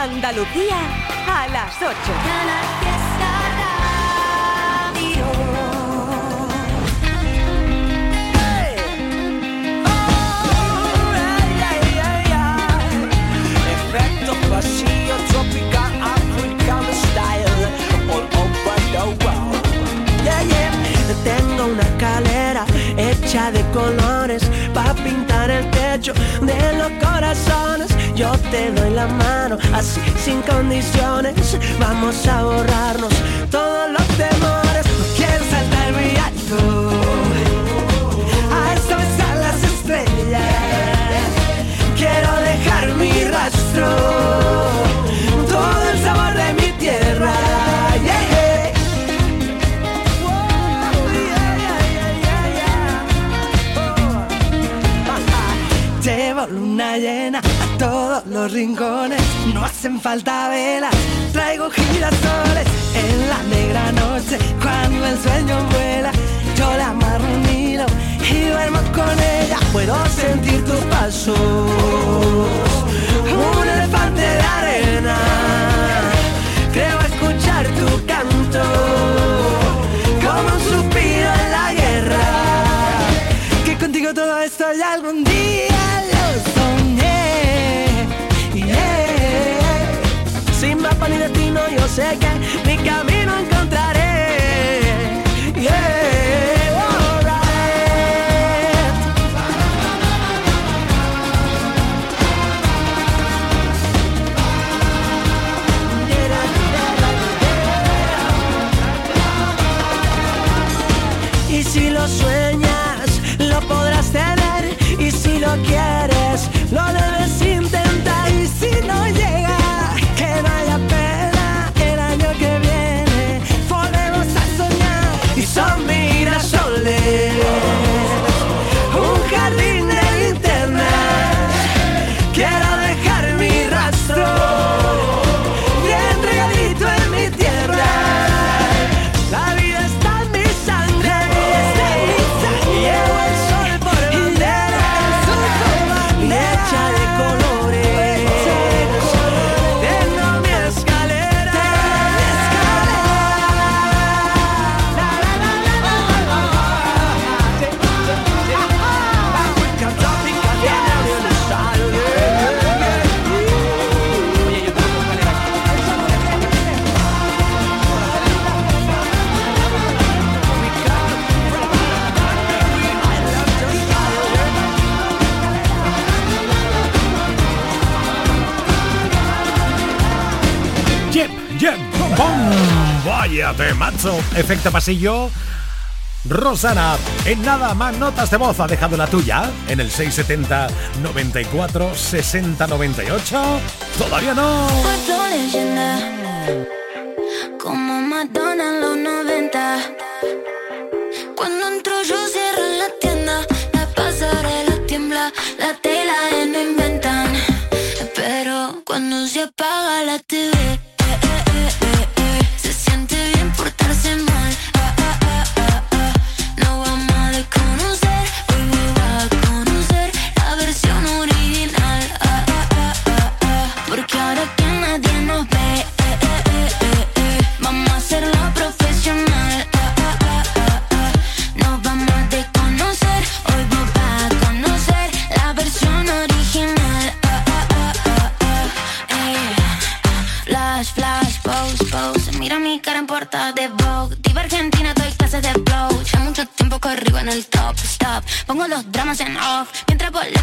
Andalucía a las 8. pintar el techo de los corazones. Yo te doy la mano, así sin condiciones. Vamos a borrarnos todos los temores. No quieres saltar muy alto. A eso besar las estrellas. Quiero dejar mi rastro. llena a todos los rincones. No hacen falta velas, traigo girasoles en la negra noche cuando el sueño vuela. Yo la amarro un y duermo con ella. Puedo sentir tus pasos, un elefante de arena. Creo escuchar tu canto como un suspiro en la guerra. Que contigo todo esto y algún día. sé que mi camino encontraré. Yeah, y si lo sueñas, lo podrás tener. Y si lo quieres, lo debes Temazo, efecto pasillo. Rosana, en nada más notas de voz ha dejado la tuya en el 670 94 60 98. Todavía no.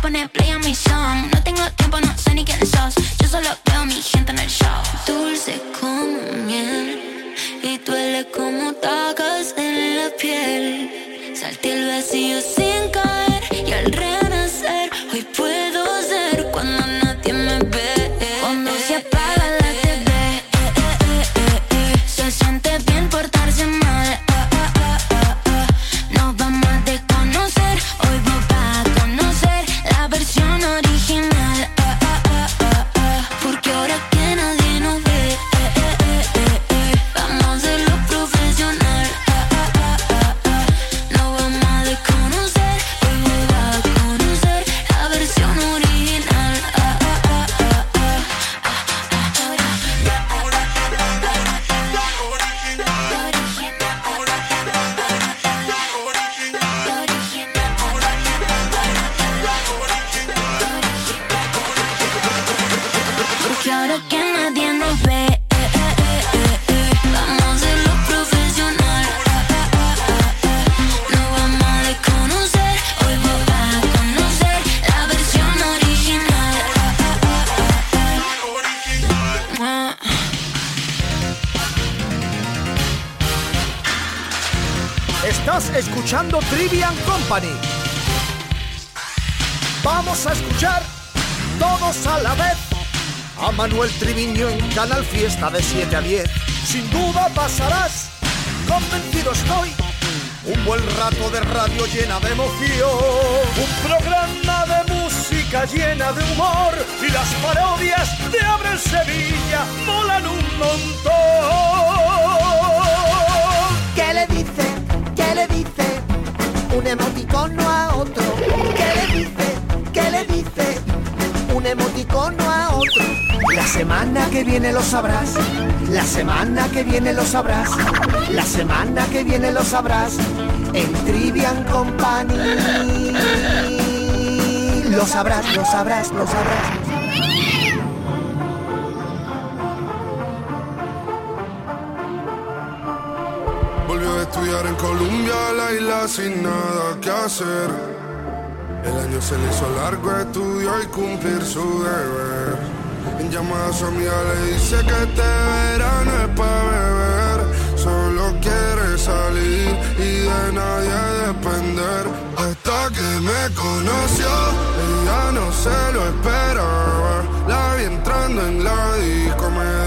pones play escuchando Trivian Company. Vamos a escuchar todos a la vez a Manuel Triviño en Canal Fiesta de 7 a 10. Sin duda pasarás, convencido estoy. Un buen rato de radio llena de emoción. Un programa de música llena de humor. Y las parodias de Abre Sevilla molan un montón. ¿Qué le dice? Un emoticono a otro. ¿Qué le dice? ¿Qué le dice? Un emoticono a otro. La semana que viene lo sabrás. La semana que viene lo sabrás. La semana que viene lo sabrás. En Trivian Company. Lo sabrás, lo sabrás, lo sabrás. Estudiar en Colombia, la isla sin nada que hacer. El año se le hizo largo, estudio y cumplir su deber. En llamada a su amiga le dice que este verano es para beber. Solo quiere salir y de nadie depender. Hasta que me conoció, ella no se lo esperaba. La vi entrando en la disco, me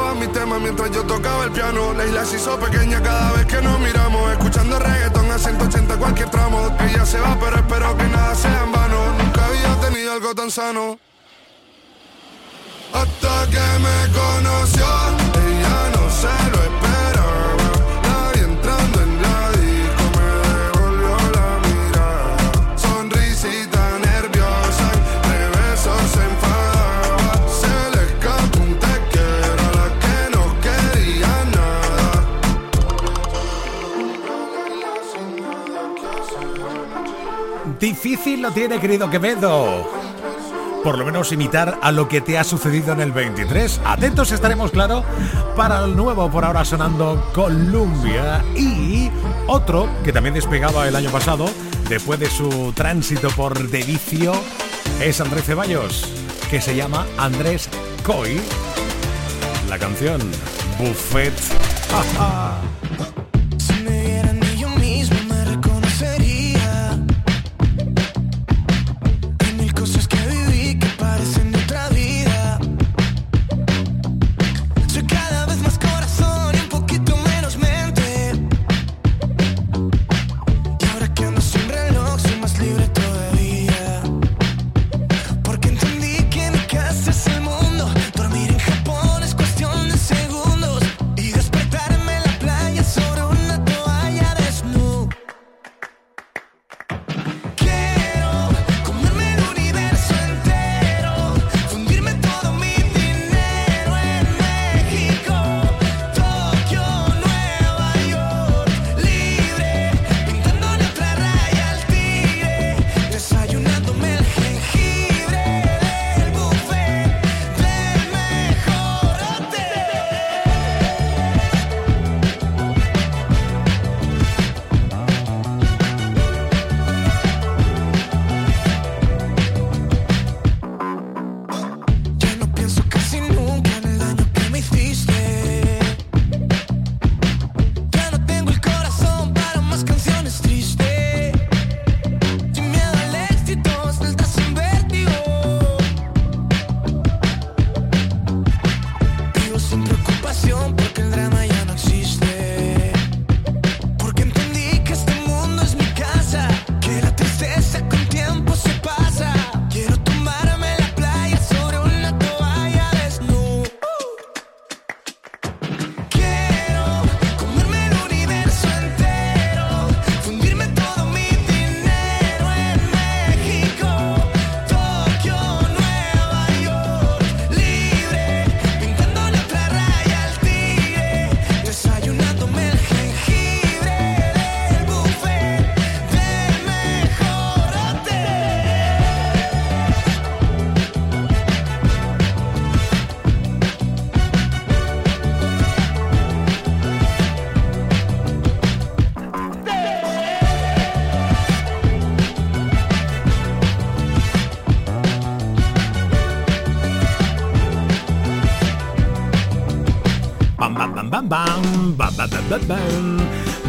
mi tema mientras yo tocaba el piano. La isla se hizo pequeña cada vez que nos miramos. Escuchando reggaeton a 180 cualquier tramo. Ella se va, pero espero que nada sea en vano. Nunca había tenido algo tan sano. Hasta que me conoció, ella no se lo Difícil lo tiene, querido Quevedo. Por lo menos imitar a lo que te ha sucedido en el 23. Atentos estaremos, claro, para el nuevo por ahora sonando Columbia. Y otro que también despegaba el año pasado, después de su tránsito por De Vicio, es Andrés Ceballos, que se llama Andrés Coy. La canción Buffet.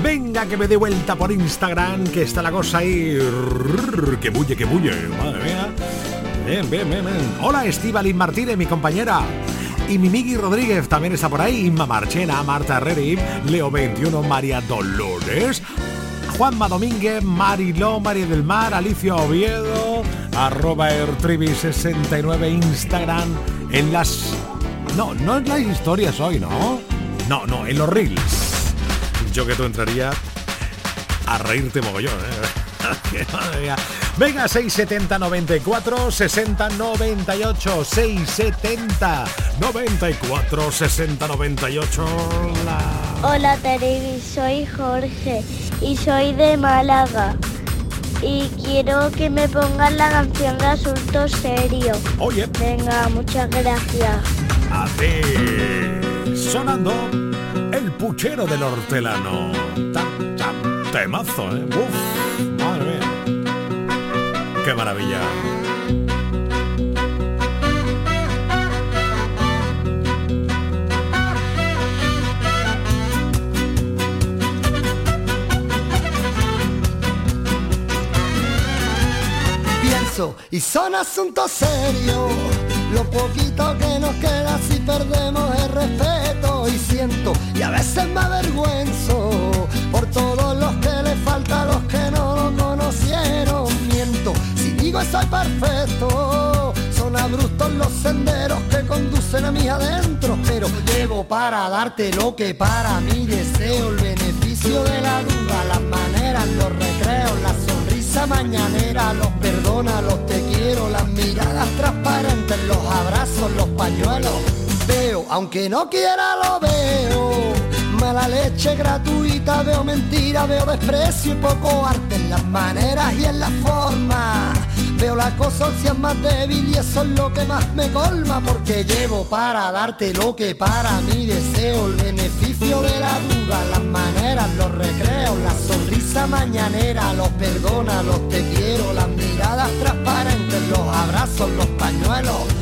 Venga que me dé vuelta por Instagram, que está la cosa ahí. Que bulle, que bulle, madre mía. Bien, bien, bien, bien. Hola Estivalin Martínez, mi compañera. Y mi Migui Rodríguez también está por ahí. Inma Marchena, Marta Herreri, Leo 21, María Dolores, Juanma Domínguez, Mariló, María del Mar, Alicia Oviedo, arroba Ertrivi69 Instagram, en las... No, no en las historias hoy, ¿no? No, no, en los reels. Yo que tú entraría a reírte mogollón, ¿eh? Venga, 670 94 60 98 670 94 60 98 Hola Terevi, soy Jorge y soy de Málaga. Y quiero que me pongan la canción de Asunto Serio. Oye. Venga, muchas gracias. A ti. Sonando puchero del hortelano. Tam, tam, temazo, ¿eh? Uf, madre mía. Qué maravilla. y son asuntos serios. Lo poquito que nos queda si perdemos el respeto y siento y a veces me avergüenzo por todos los que le falta a los que no lo conocieron. Miento si digo soy perfecto. Son abruptos los senderos que conducen a mí adentro, pero llevo para darte lo que para mí deseo, el beneficio de la duda, las maneras, los recreos, las esa mañanera, los perdona, los te quiero, las miradas transparentes, los abrazos, los pañuelos. Veo, aunque no quiera lo veo. Mala leche gratuita, veo mentira, veo desprecio y poco arte en las maneras y en las formas. Veo la sea más débil y eso es lo que más me colma porque llevo para darte lo que para mí deseo, el beneficio de la duda, las maneras, los recreos, la sonrisa mañanera, los perdona, los te quiero, las miradas transparentes, los abrazos, los pañuelos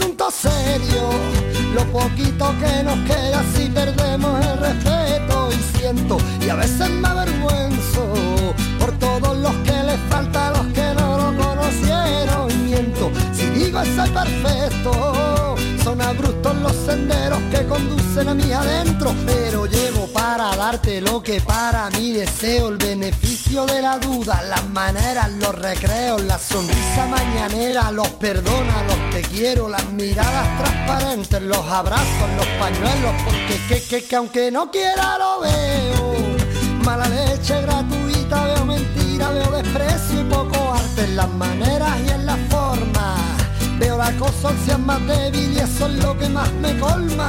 asunto serio. Lo poquito que nos queda si perdemos el respeto y siento y a veces me avergüenzo por todos los que les falta a los que no lo conocieron. Y miento si digo soy perfecto. Son abruptos los senderos que conducen a mí adentro, pero llevo para darte lo que para mí deseo, el beneficio de la duda, las maneras, los recreos, la sonrisa mañanera, los perdona, los te quiero, las miradas transparentes, los abrazos, los pañuelos, porque que, que, que aunque no quiera lo veo, mala leche gratuita, veo mentira, veo desprecio y poco arte en las maneras y en las formas. Veo la cosa más débil y eso es lo que más me colma.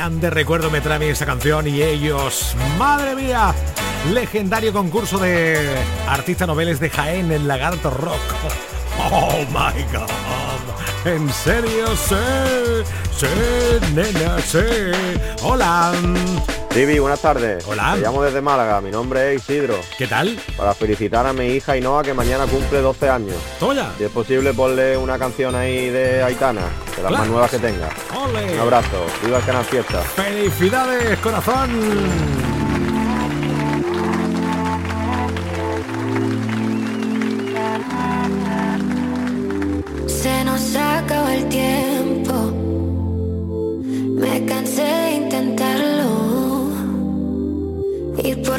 Grande recuerdo me trae esta canción y ellos, madre mía, legendario concurso de artistas noveles de Jaén, el Lagarto Rock. Oh my god. ¿En serio? Sí, sí, nena, sí. Hola. Vivi, buenas tardes. Hola. Me llamo desde Málaga, mi nombre es Isidro. ¿Qué tal? Para felicitar a mi hija Inoa que mañana cumple 12 años. Toya. Si es posible, ponle una canción ahí de Aitana, de las más nuevas que tenga. Un abrazo, viva el canal Fiesta. Felicidades, corazón. Aitana.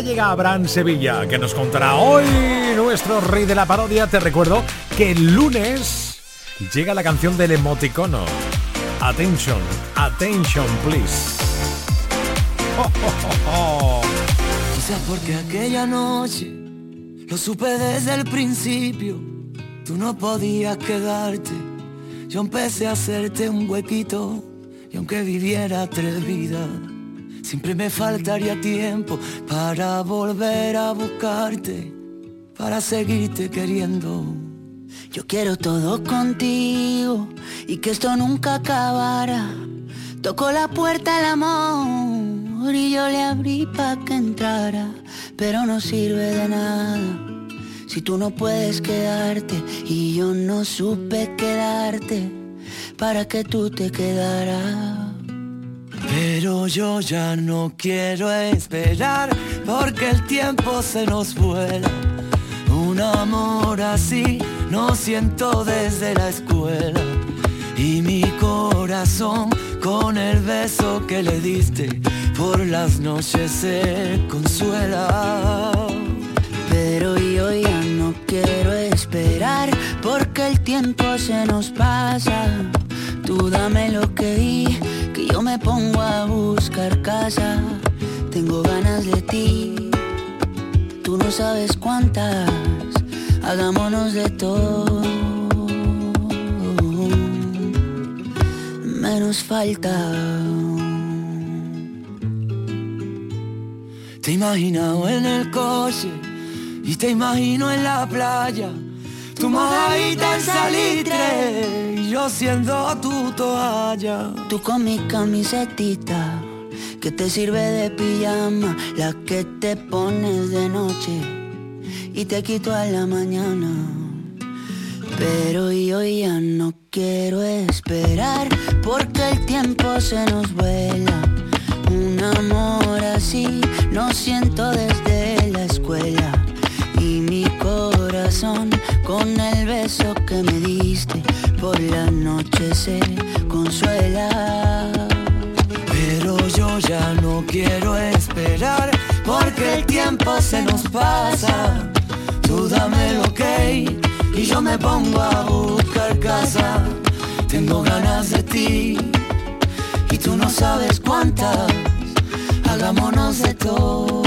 Llega Abraham Sevilla, que nos contará hoy nuestro rey de la parodia. Te recuerdo que el lunes llega la canción del emoticono. Attention, attention, please. Quizás porque aquella noche lo supe desde el principio. Tú no podías quedarte. Yo empecé a hacerte un huequito y aunque viviera tres vidas, siempre me faltaría tiempo para volver a buscarte, para seguirte queriendo. Yo quiero todo contigo y que esto nunca acabara. Tocó la puerta el amor y yo le abrí para que entrara, pero no sirve de nada. Si tú no puedes quedarte y yo no supe quedarte para que tú te quedaras. Pero yo ya no quiero esperar porque el tiempo se nos vuela. Un amor así no siento desde la escuela. Y mi corazón con el beso que le diste por las noches se consuela. Pero yo ya no quiero esperar porque el tiempo se nos pasa. Tú dame lo que di, que yo me pongo a buscar casa. Tengo ganas de ti, tú no sabes cuántas. Hagámonos de todo. Menos falta. Te he imaginado en el coche y te imagino en la playa. Tu mojadita en salitre y yo siendo tu toalla. Tú con mi camisetita que te sirve de pijama, la que te pones de noche y te quito a la mañana. Pero yo ya no quiero esperar porque el tiempo se nos vuela. Un amor así no siento desde la escuela y mi corazón con el beso que me diste por la noche se consuela. Pero yo ya no quiero esperar porque el tiempo se nos pasa. Tú dame lo que y yo me pongo a buscar casa. Tengo ganas de ti y tú no sabes cuántas. Hagámonos de todo,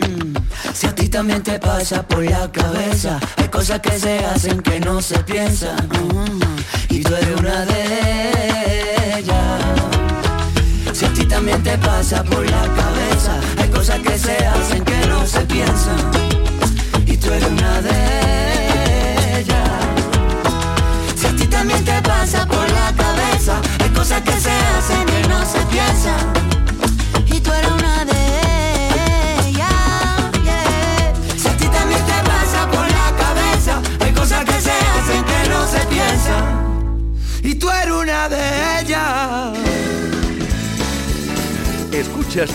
Mm, si a ti también te pasa por la cabeza cosas que se hacen que no se piensan. y tú eres una de ellas. Si a ti también te pasa por la cabeza, hay cosas que se hacen que no se piensan. Y tú eres una de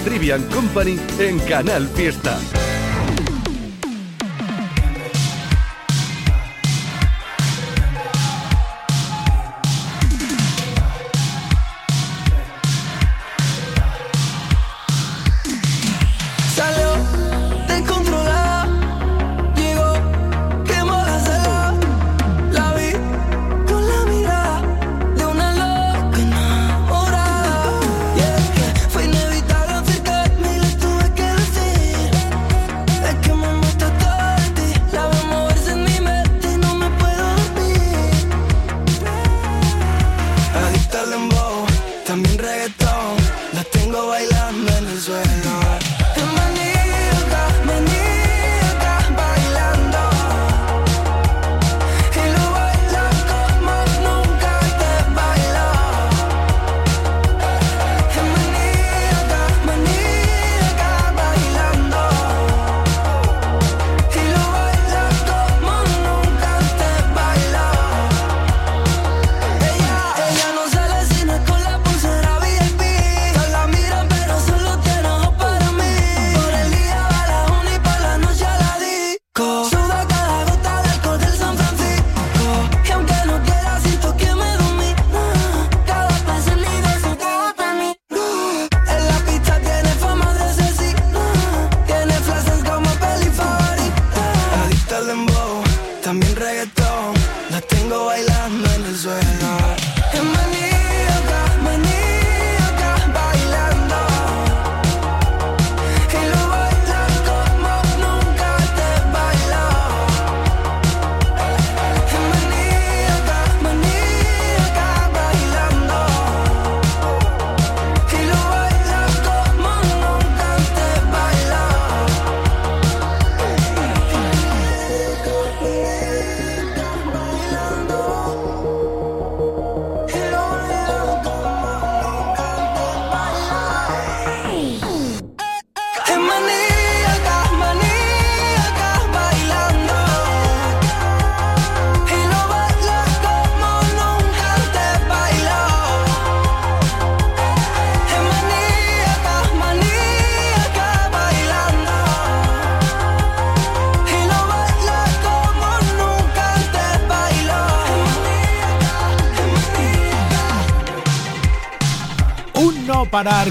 Trivian Company en Canal Fiesta.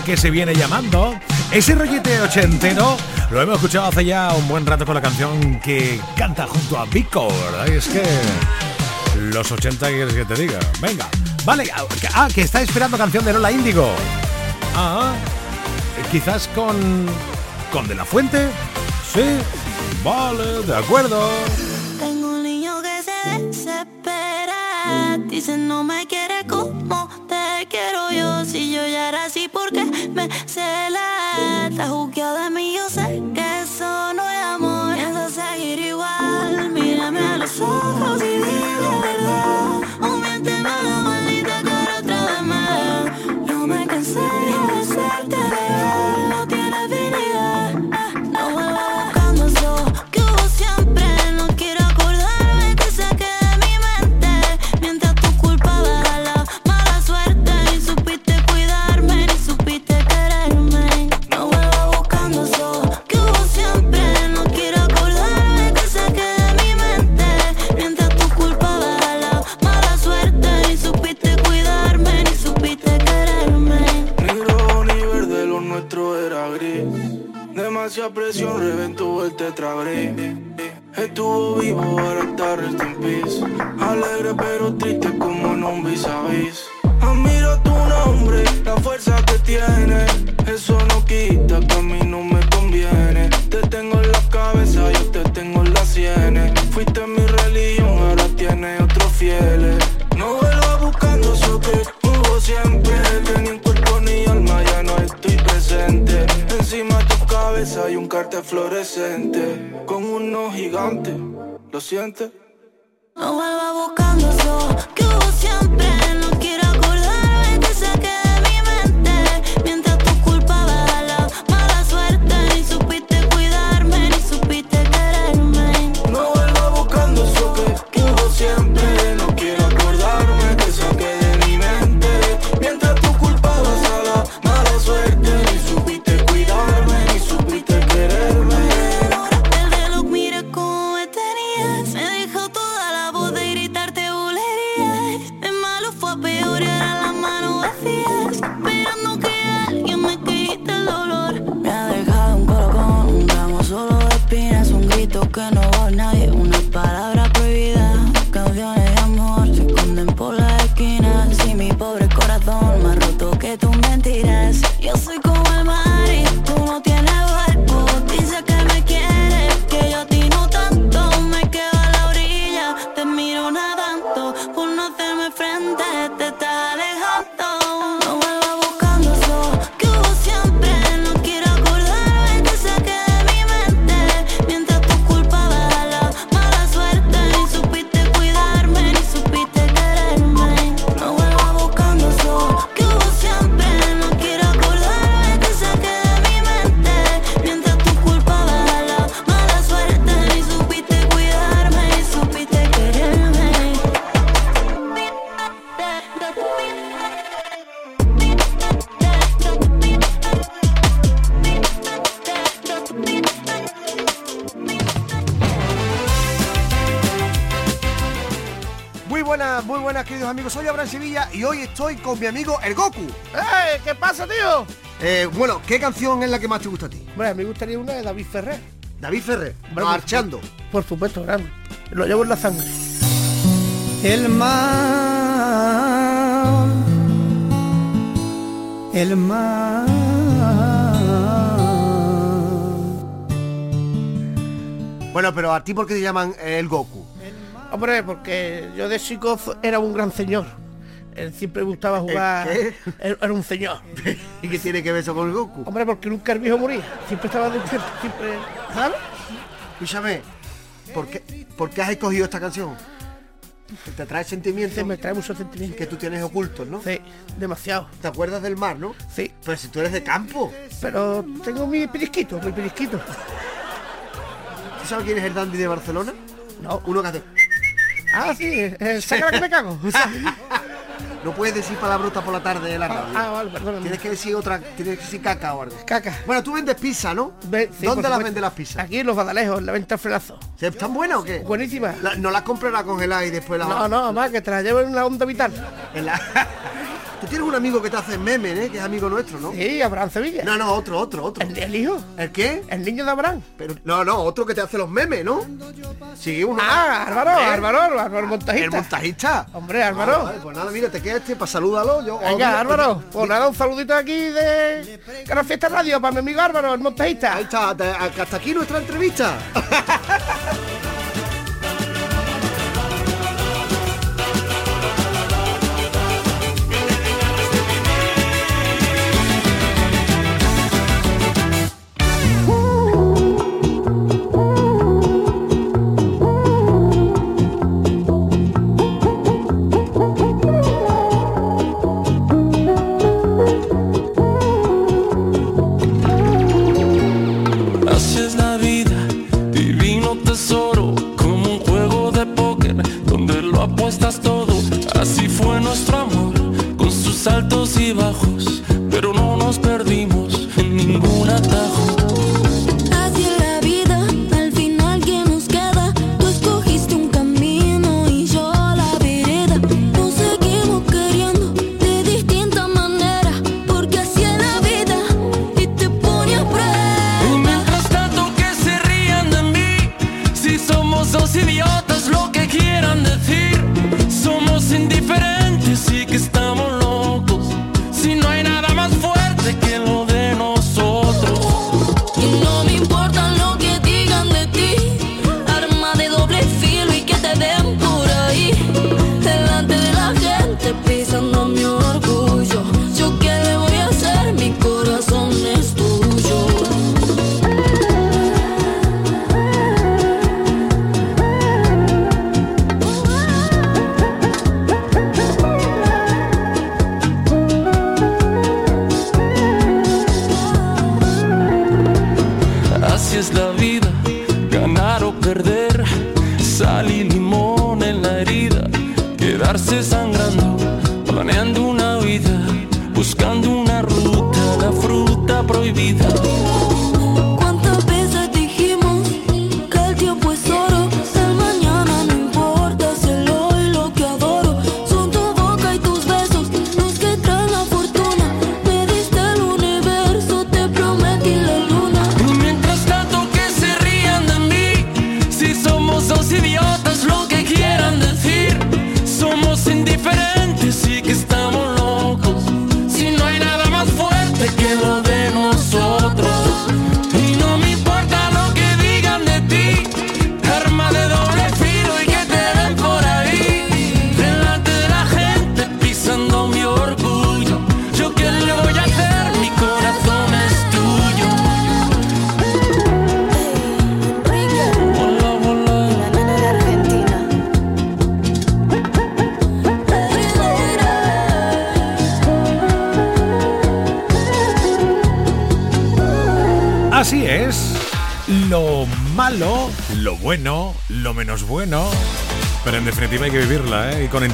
Que se viene llamando. Ese rollete ochentero lo hemos escuchado hace ya un buen rato con la canción que canta junto a Vico, es que los 80 quieres que te diga. Venga, vale. Ah, que está esperando canción de Lola Índigo. Ah, quizás con con De La Fuente. Sí, vale, de acuerdo. Estuvo vivo, ahora está rest in. Alegre pero triste como en un vis a vis. Admiro tu nombre, la fuerza que tiene. ¿Lo sientes? No vuelva buscando eso que hubo siempre. Hoy estoy con mi amigo el Goku. ¡Eh! ¿Qué pasa, tío? Eh, bueno, ¿qué canción es la que más te gusta a ti? Bueno, me gustaría una de David Ferrer. David Ferrer, Bueno, marchando. Por supuesto, grande. Lo llevo en la sangre. El mar, el mar. Bueno, pero a ti por qué te llaman el Goku. Hombre, porque yo de chico era un gran señor. Él siempre gustaba jugar. ¿Qué? Él Era un señor. ¿Y qué tiene que ver eso con el Goku? Hombre, porque nunca el viejo moría. Siempre estaba despierto, siempre. ¿Sabes? Escúchame, ¿por qué, por qué has escogido esta canción? Te trae sentimientos. Sí, me trae muchos sentimientos. Que tú tienes ocultos, ¿no? Sí, demasiado. ¿Te acuerdas del mar, no? Sí. Pero si tú eres de campo. Pero tengo mi pirisquito, mi pirisquito. ¿Tú sabes quién es el dandy de Barcelona? No. Uno que hace... Ah, sí, eh, saca la que me cago. No puedes decir palabrota por la tarde de la radio. Ah, vale, perdóname. Tienes que decir otra, tienes que decir caca o algo. Caca. Bueno, tú vendes pizza, ¿no? Ve- sí, ¿Dónde las vendes las pizzas? Aquí en los Badalejos, en la venta al frenazo. ¿Están buenas o qué? Buenísimas. La- no las comprarás congeladas y después las... No, no, más que te la llevo en una onda vital. En la- Tú tienes un amigo que te hace meme, ¿eh? Que es amigo nuestro, ¿no? Sí, Abraham Sevilla. No, no, otro, otro, otro. ¿El, hijo? ¿El qué? El niño de Abraham. Pero, no, no, otro que te hace los memes, ¿no? Sí, uno. Ah, Álvaro, ¿Eh? Álvaro, Álvaro, el montajista. El montajista. Hombre, Álvaro. Ah, vale, pues nada, mira, te queda este para salúdalo. Yo, Venga, Álvaro, pues nada, un saludito aquí de Canal Fiesta Radio para mi amigo Álvaro, el montajista. Ahí está, hasta aquí nuestra entrevista.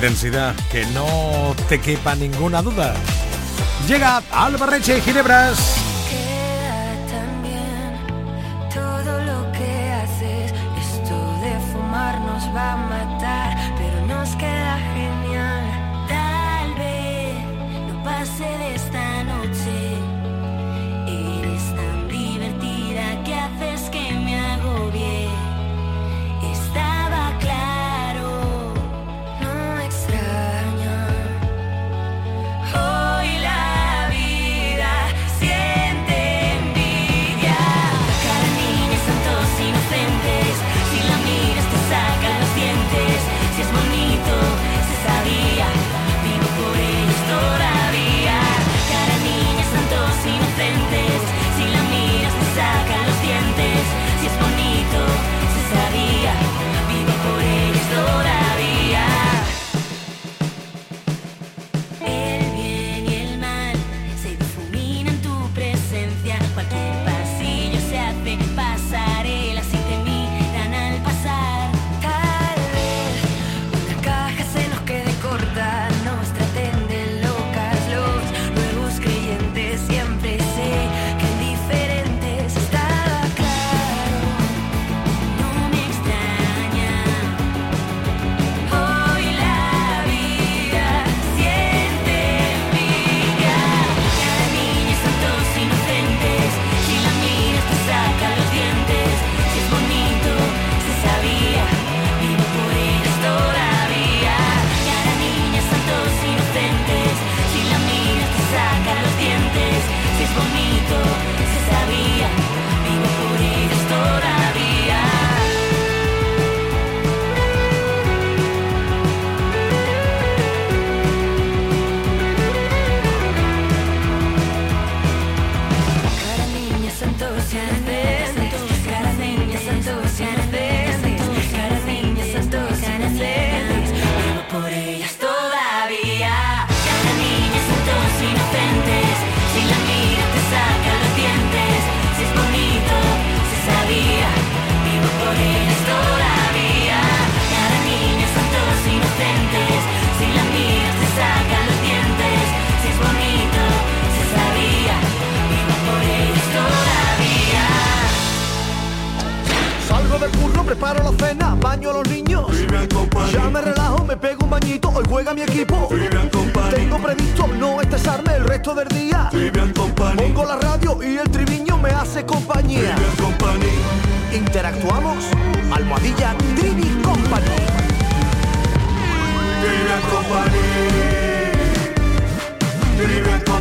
intensidad, que no te quepa ninguna duda. Llega Albarreche y Ginebras. Juega mi equipo. Tengo previsto no estresarme el resto del día. Pongo la radio y el triviño me hace compañía. Interactuamos, almohadilla Trivi Company. Trivian Company. Trivian Company.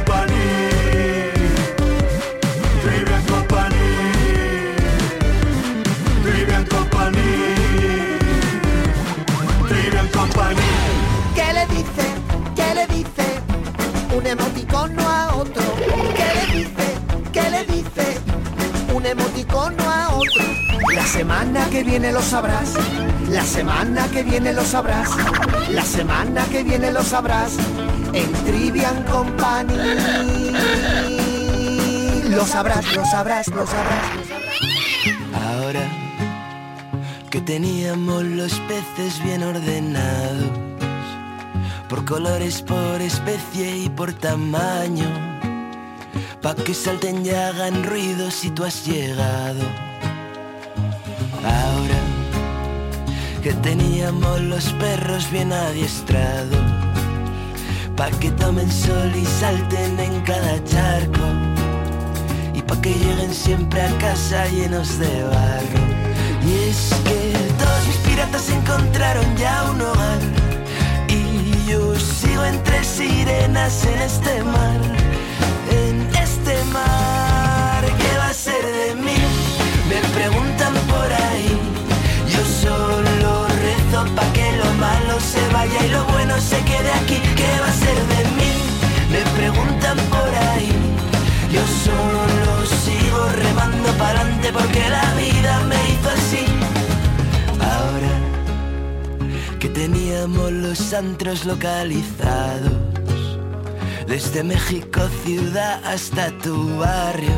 Semana que viene lo sabrás. La semana que viene lo sabrás. La semana que viene lo sabrás. En Trivian Company. Lo sabrás, lo sabrás, lo sabrás. Ahora que teníamos los peces bien ordenados, por colores, por especie y por tamaño, pa' que salten y hagan ruido si tú has llegado. Que teníamos los perros bien adiestrados, pa' que tomen sol y salten en cada charco. Y pa' que lleguen siempre a casa llenos de barro. Y es que todos mis piratas encontraron ya un hogar. Y yo sigo entre sirenas en este mar, se quede aquí. ¿Qué va a ser de mí? Me preguntan por ahí. Yo solo sigo remando para adelante porque la vida me hizo así. Ahora que teníamos los antros localizados, desde México ciudad hasta tu barrio,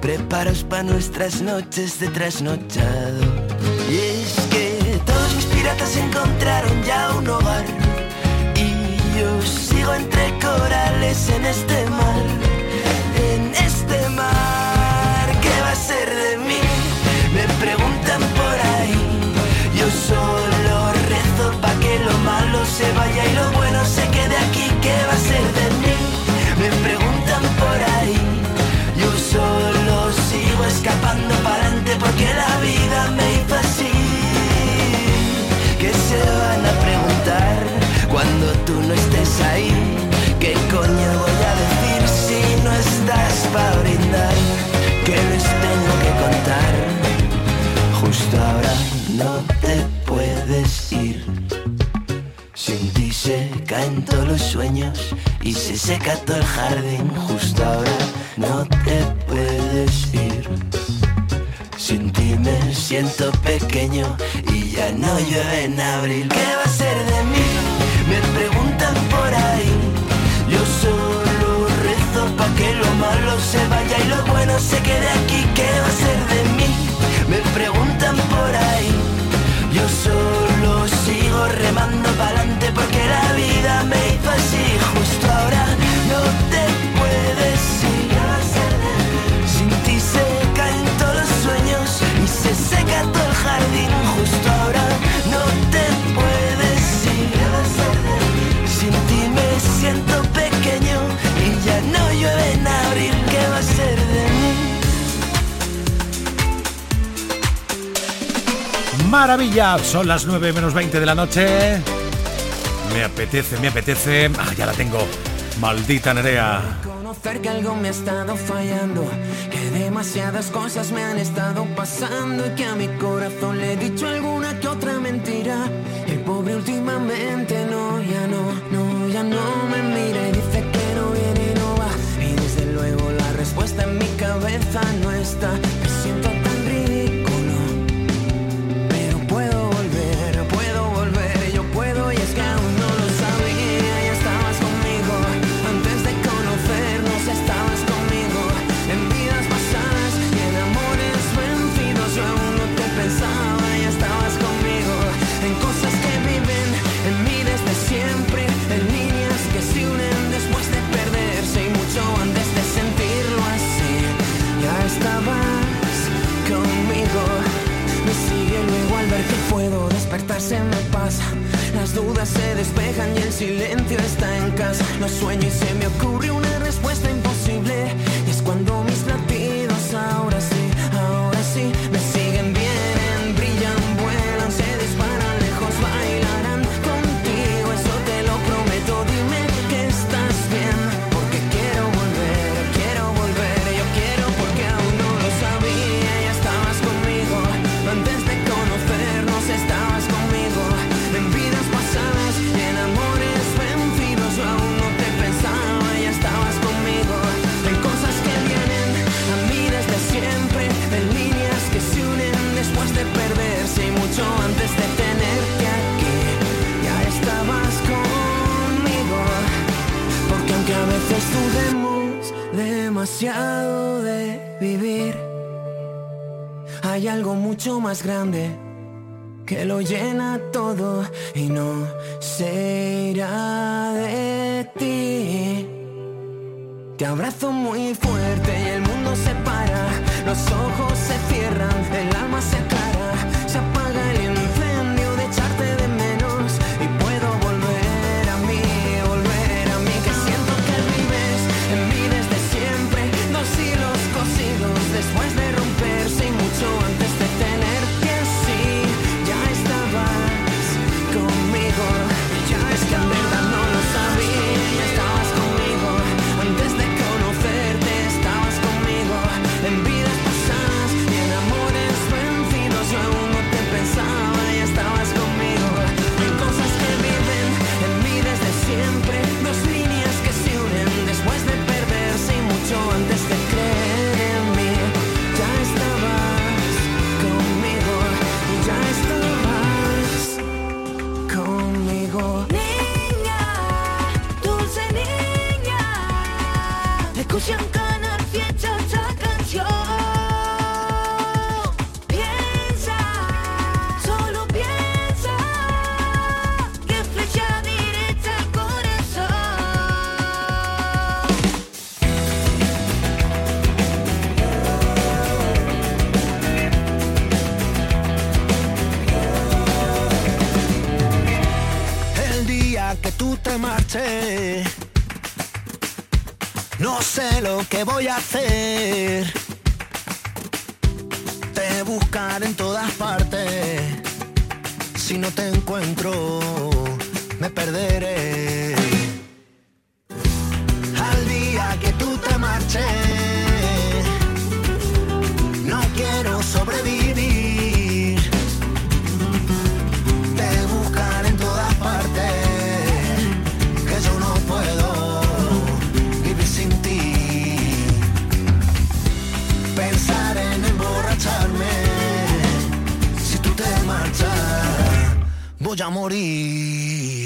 preparos para nuestras noches de trasnochado. Piratas encontraron ya un hogar y yo sigo entre corales en este mar en este mar. ¿Qué va a ser de mí? Me preguntan por ahí. Yo solo rezo pa' que lo malo se vaya y lo cuando tú no estés ahí? ¿Qué coño voy a decir si no estás para brindar? ¿Qué les tengo que contar? Justo ahora no te puedes ir. Sin ti se caen todos los sueños y se seca todo el jardín. Justo ahora no te puedes ir. Sin ti me siento pequeño y ya no llueve en abril. ¿Qué va a ser de mí? Me preguntan por ahí. Yo solo rezo pa' que lo malo se vaya y lo bueno se quede aquí. ¿Qué va a ser de Maravilla, son las 9 menos 20 de la noche. Me apetece, me apetece. Ah, ya la tengo. Maldita Nerea. Conocer que algo me ha estado fallando, que demasiadas cosas me han estado pasando y que a mi corazón le he dicho alguna que otra mentira. El pobre últimamente no, ya no, no, ya no me mira y dice que no viene y no va. Y desde luego la respuesta en mi cabeza no está. despertar se me pasa, las dudas se despejan y el silencio está en casa. Lo sueño y se me ocurre una respuesta imposible grande. Escuchan Canal Fiesta esta canción. Piensa, solo piensa. Que flecha directa al corazón. El día que tú te marches sé lo que voy a hacer. Te buscaré en todas partes. Si no te encuentro, me perderé. voy a morir.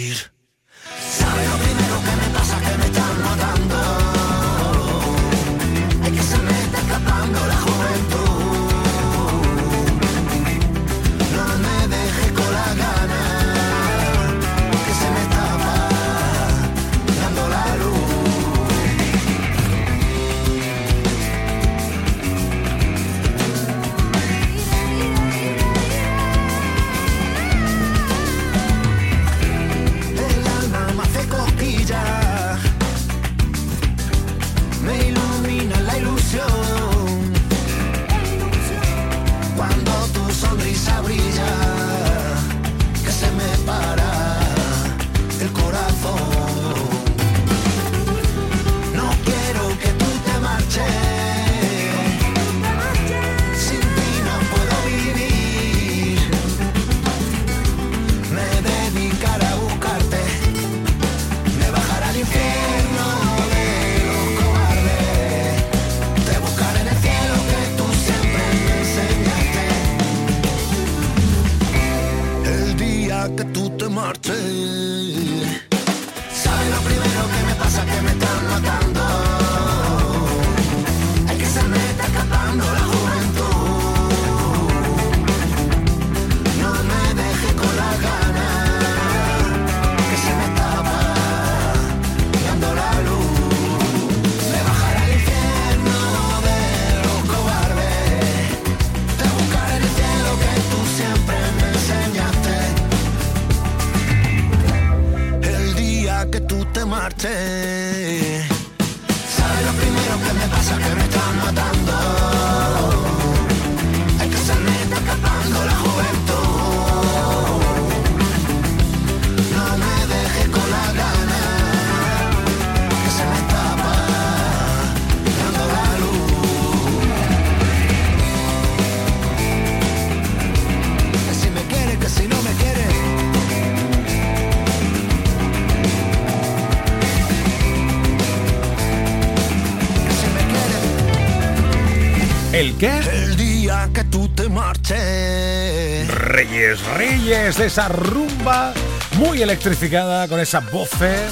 Qué? El día que tú te marches. Reyes, Reyes, de esa rumba muy electrificada con esa voce.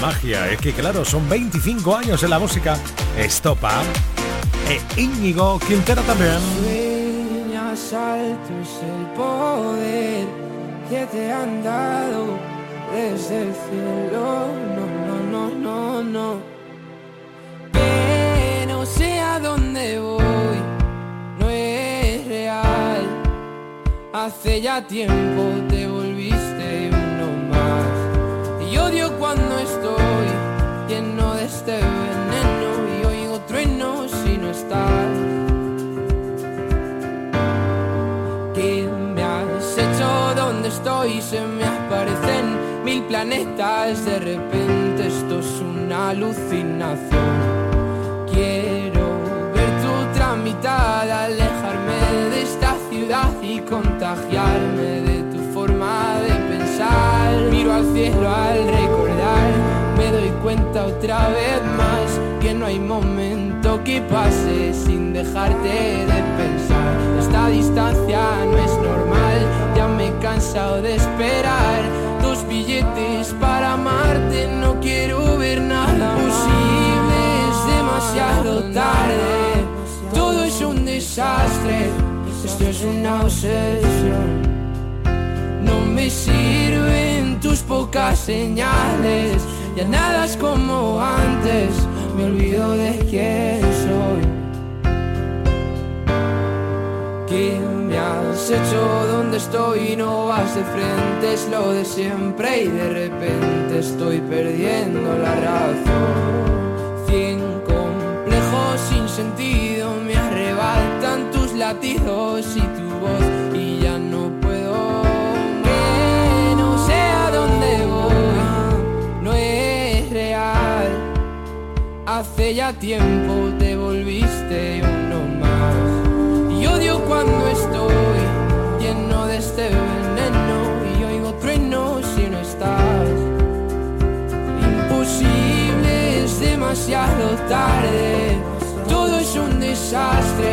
Magia, es que claro, son 25 años en la música. Estopa. E Íñigo Quintero también. Sueñas alto es el poder que te han dado desde el cielo. No, no, no, no, no. Que no sé a dónde voy, Hace ya tiempo te volviste uno más. Y odio cuando estoy lleno de este veneno y oigo truenos si no estás. ¿Qué me has hecho? ¿Dónde estoy? Se me aparecen mil planetas. De repente esto es una alucinación. Quiero ver tu tramitada, esta y contagiarme de tu forma de pensar. Miro al cielo al recordar, me doy cuenta otra vez más que no hay momento que pase sin dejarte de pensar. Esta distancia no es normal, ya me he cansado de esperar. Dos billetes para amarte, no quiero ver nada posible, es demasiado tarde. Todo es un desastre, es una obsesión. No me sirven tus pocas señales, ya nada es como antes, me olvido de quién soy. ¿Qué me has hecho? ¿Dónde estoy? No vas de frente, es lo de siempre y de repente estoy perdiendo la razón. Cien complejos sin sentido latidos y tu voz y ya no puedo. Que no sé a dónde voy, no es real. Hace ya tiempo te volviste uno más. Y odio cuando estoy lleno de este veneno y oigo truenos si no estás. Imposible, es demasiado tarde. Todo es un desastre,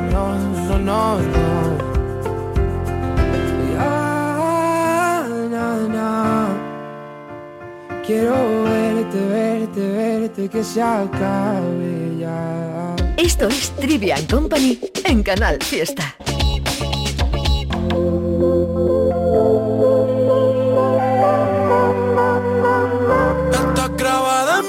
no, no, no, no. Ya, na, na. Quiero verte, verte, verte, que se acabe ya. Esto es Trivian Company en Canal Fiesta. Está grabada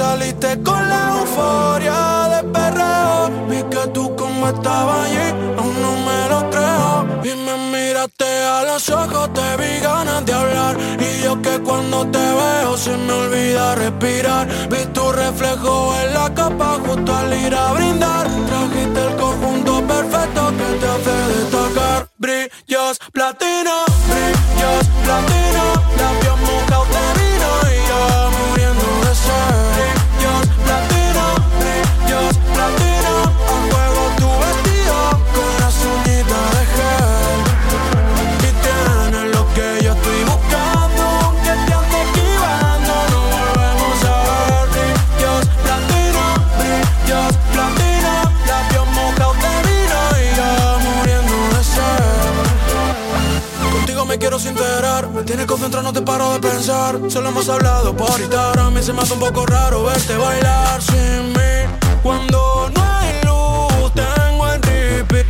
saliste con la euforia de perreo. Vi que tú como estabas allí, aún no me lo creo. Y me miraste a los ojos, te vi ganas de hablar. Y yo que cuando te veo se me olvida respirar. Vi tu reflejo en la capa justo al ir a brindar. Trajiste el conjunto perfecto que te hace destacar. Brillos platino, brillos platino. Tienes concentrado, no te paro de pensar. Solo hemos hablado por Instagram. Y se me hace un poco raro verte bailar sin mí. Cuando no hay luz, tengo en repeat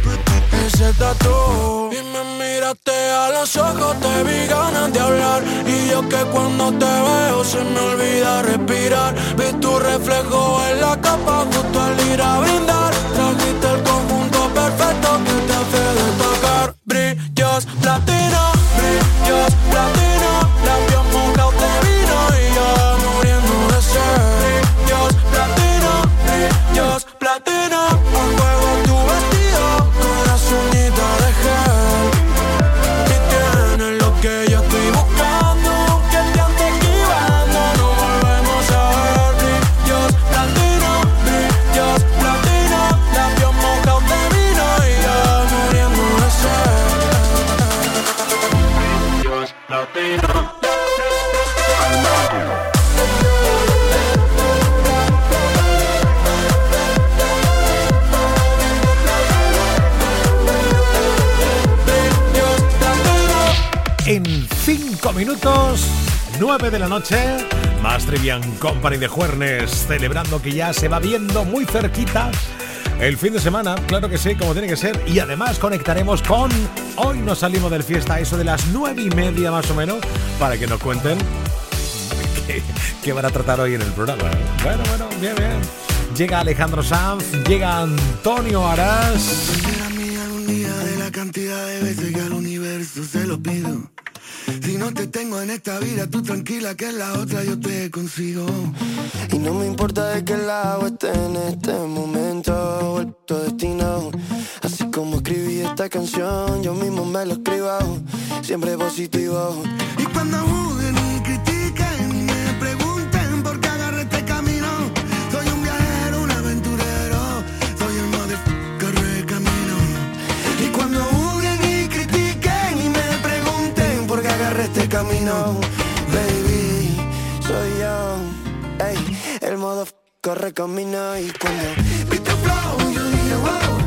ese tatu. Y me miraste a los ojos, te vi ganas de hablar. Y yo que cuando te veo se me olvida respirar. Vi tu reflejo en la capa justo al ir a brindar. Trajiste el conjunto perfecto que te hace destacar. 9 de la noche, más Trivian Company de Juernes, celebrando que ya se va viendo muy cerquita el fin de semana, claro que sí, como tiene que ser, y además conectaremos con. Hoy nos salimos del fiesta, eso de las 9 y media más o menos, para que nos cuenten qué, van a tratar hoy en el programa. Bueno, bueno, bien, bien. Llega Alejandro Sanz, llega Antonio pido. Si no te tengo en esta vida, tú tranquila que en la otra yo te consigo. Y no me importa de qué lado esté en este momento, vuelto destino. Así como escribí esta canción, yo mismo me lo escribo, siempre positivo. Y cuando camino, baby, soy yo, ey, el modo corre camino y cuando Vi tu flow, yo dije wow,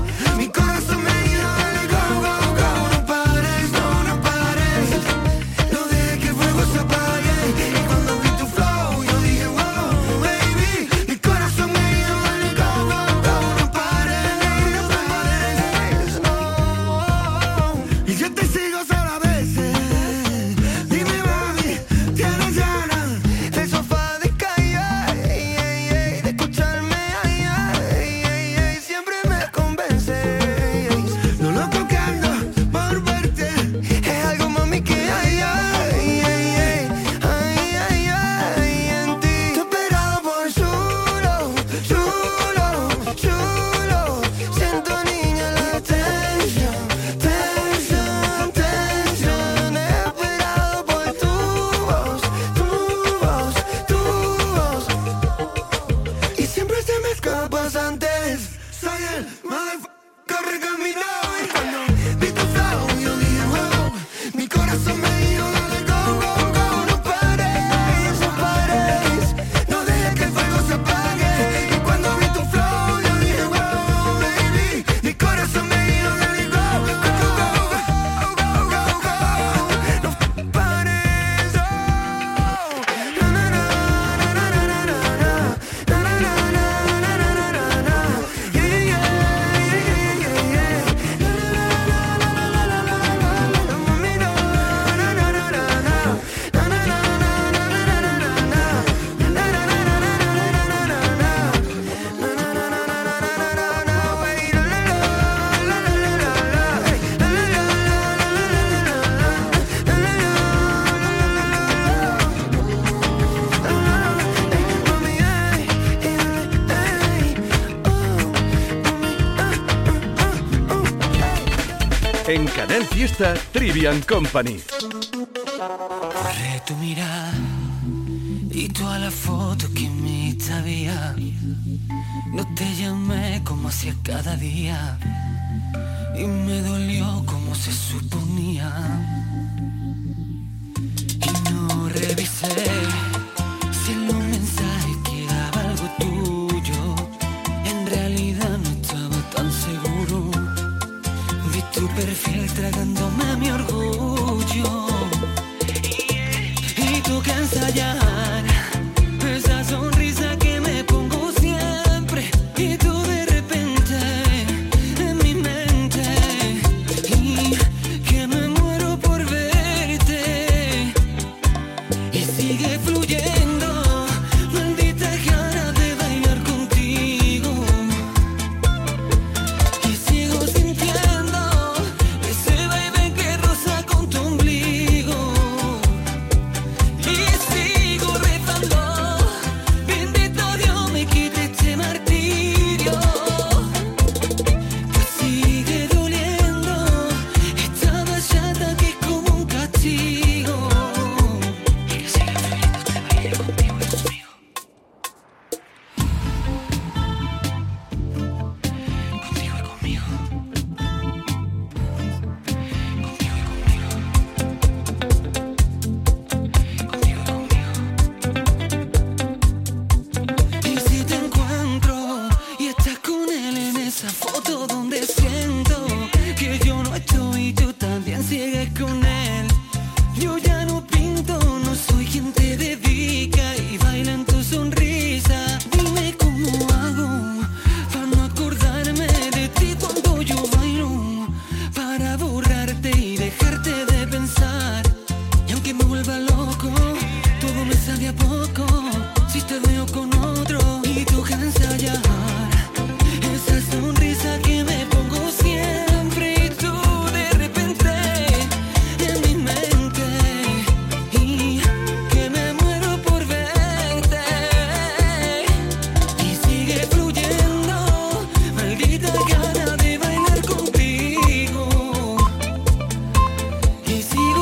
Fiesta Trivian Company. Borré tu mirada y toda la foto que me sabía. No te llamé como hacía cada día y me dolió como se suponía. Siempre y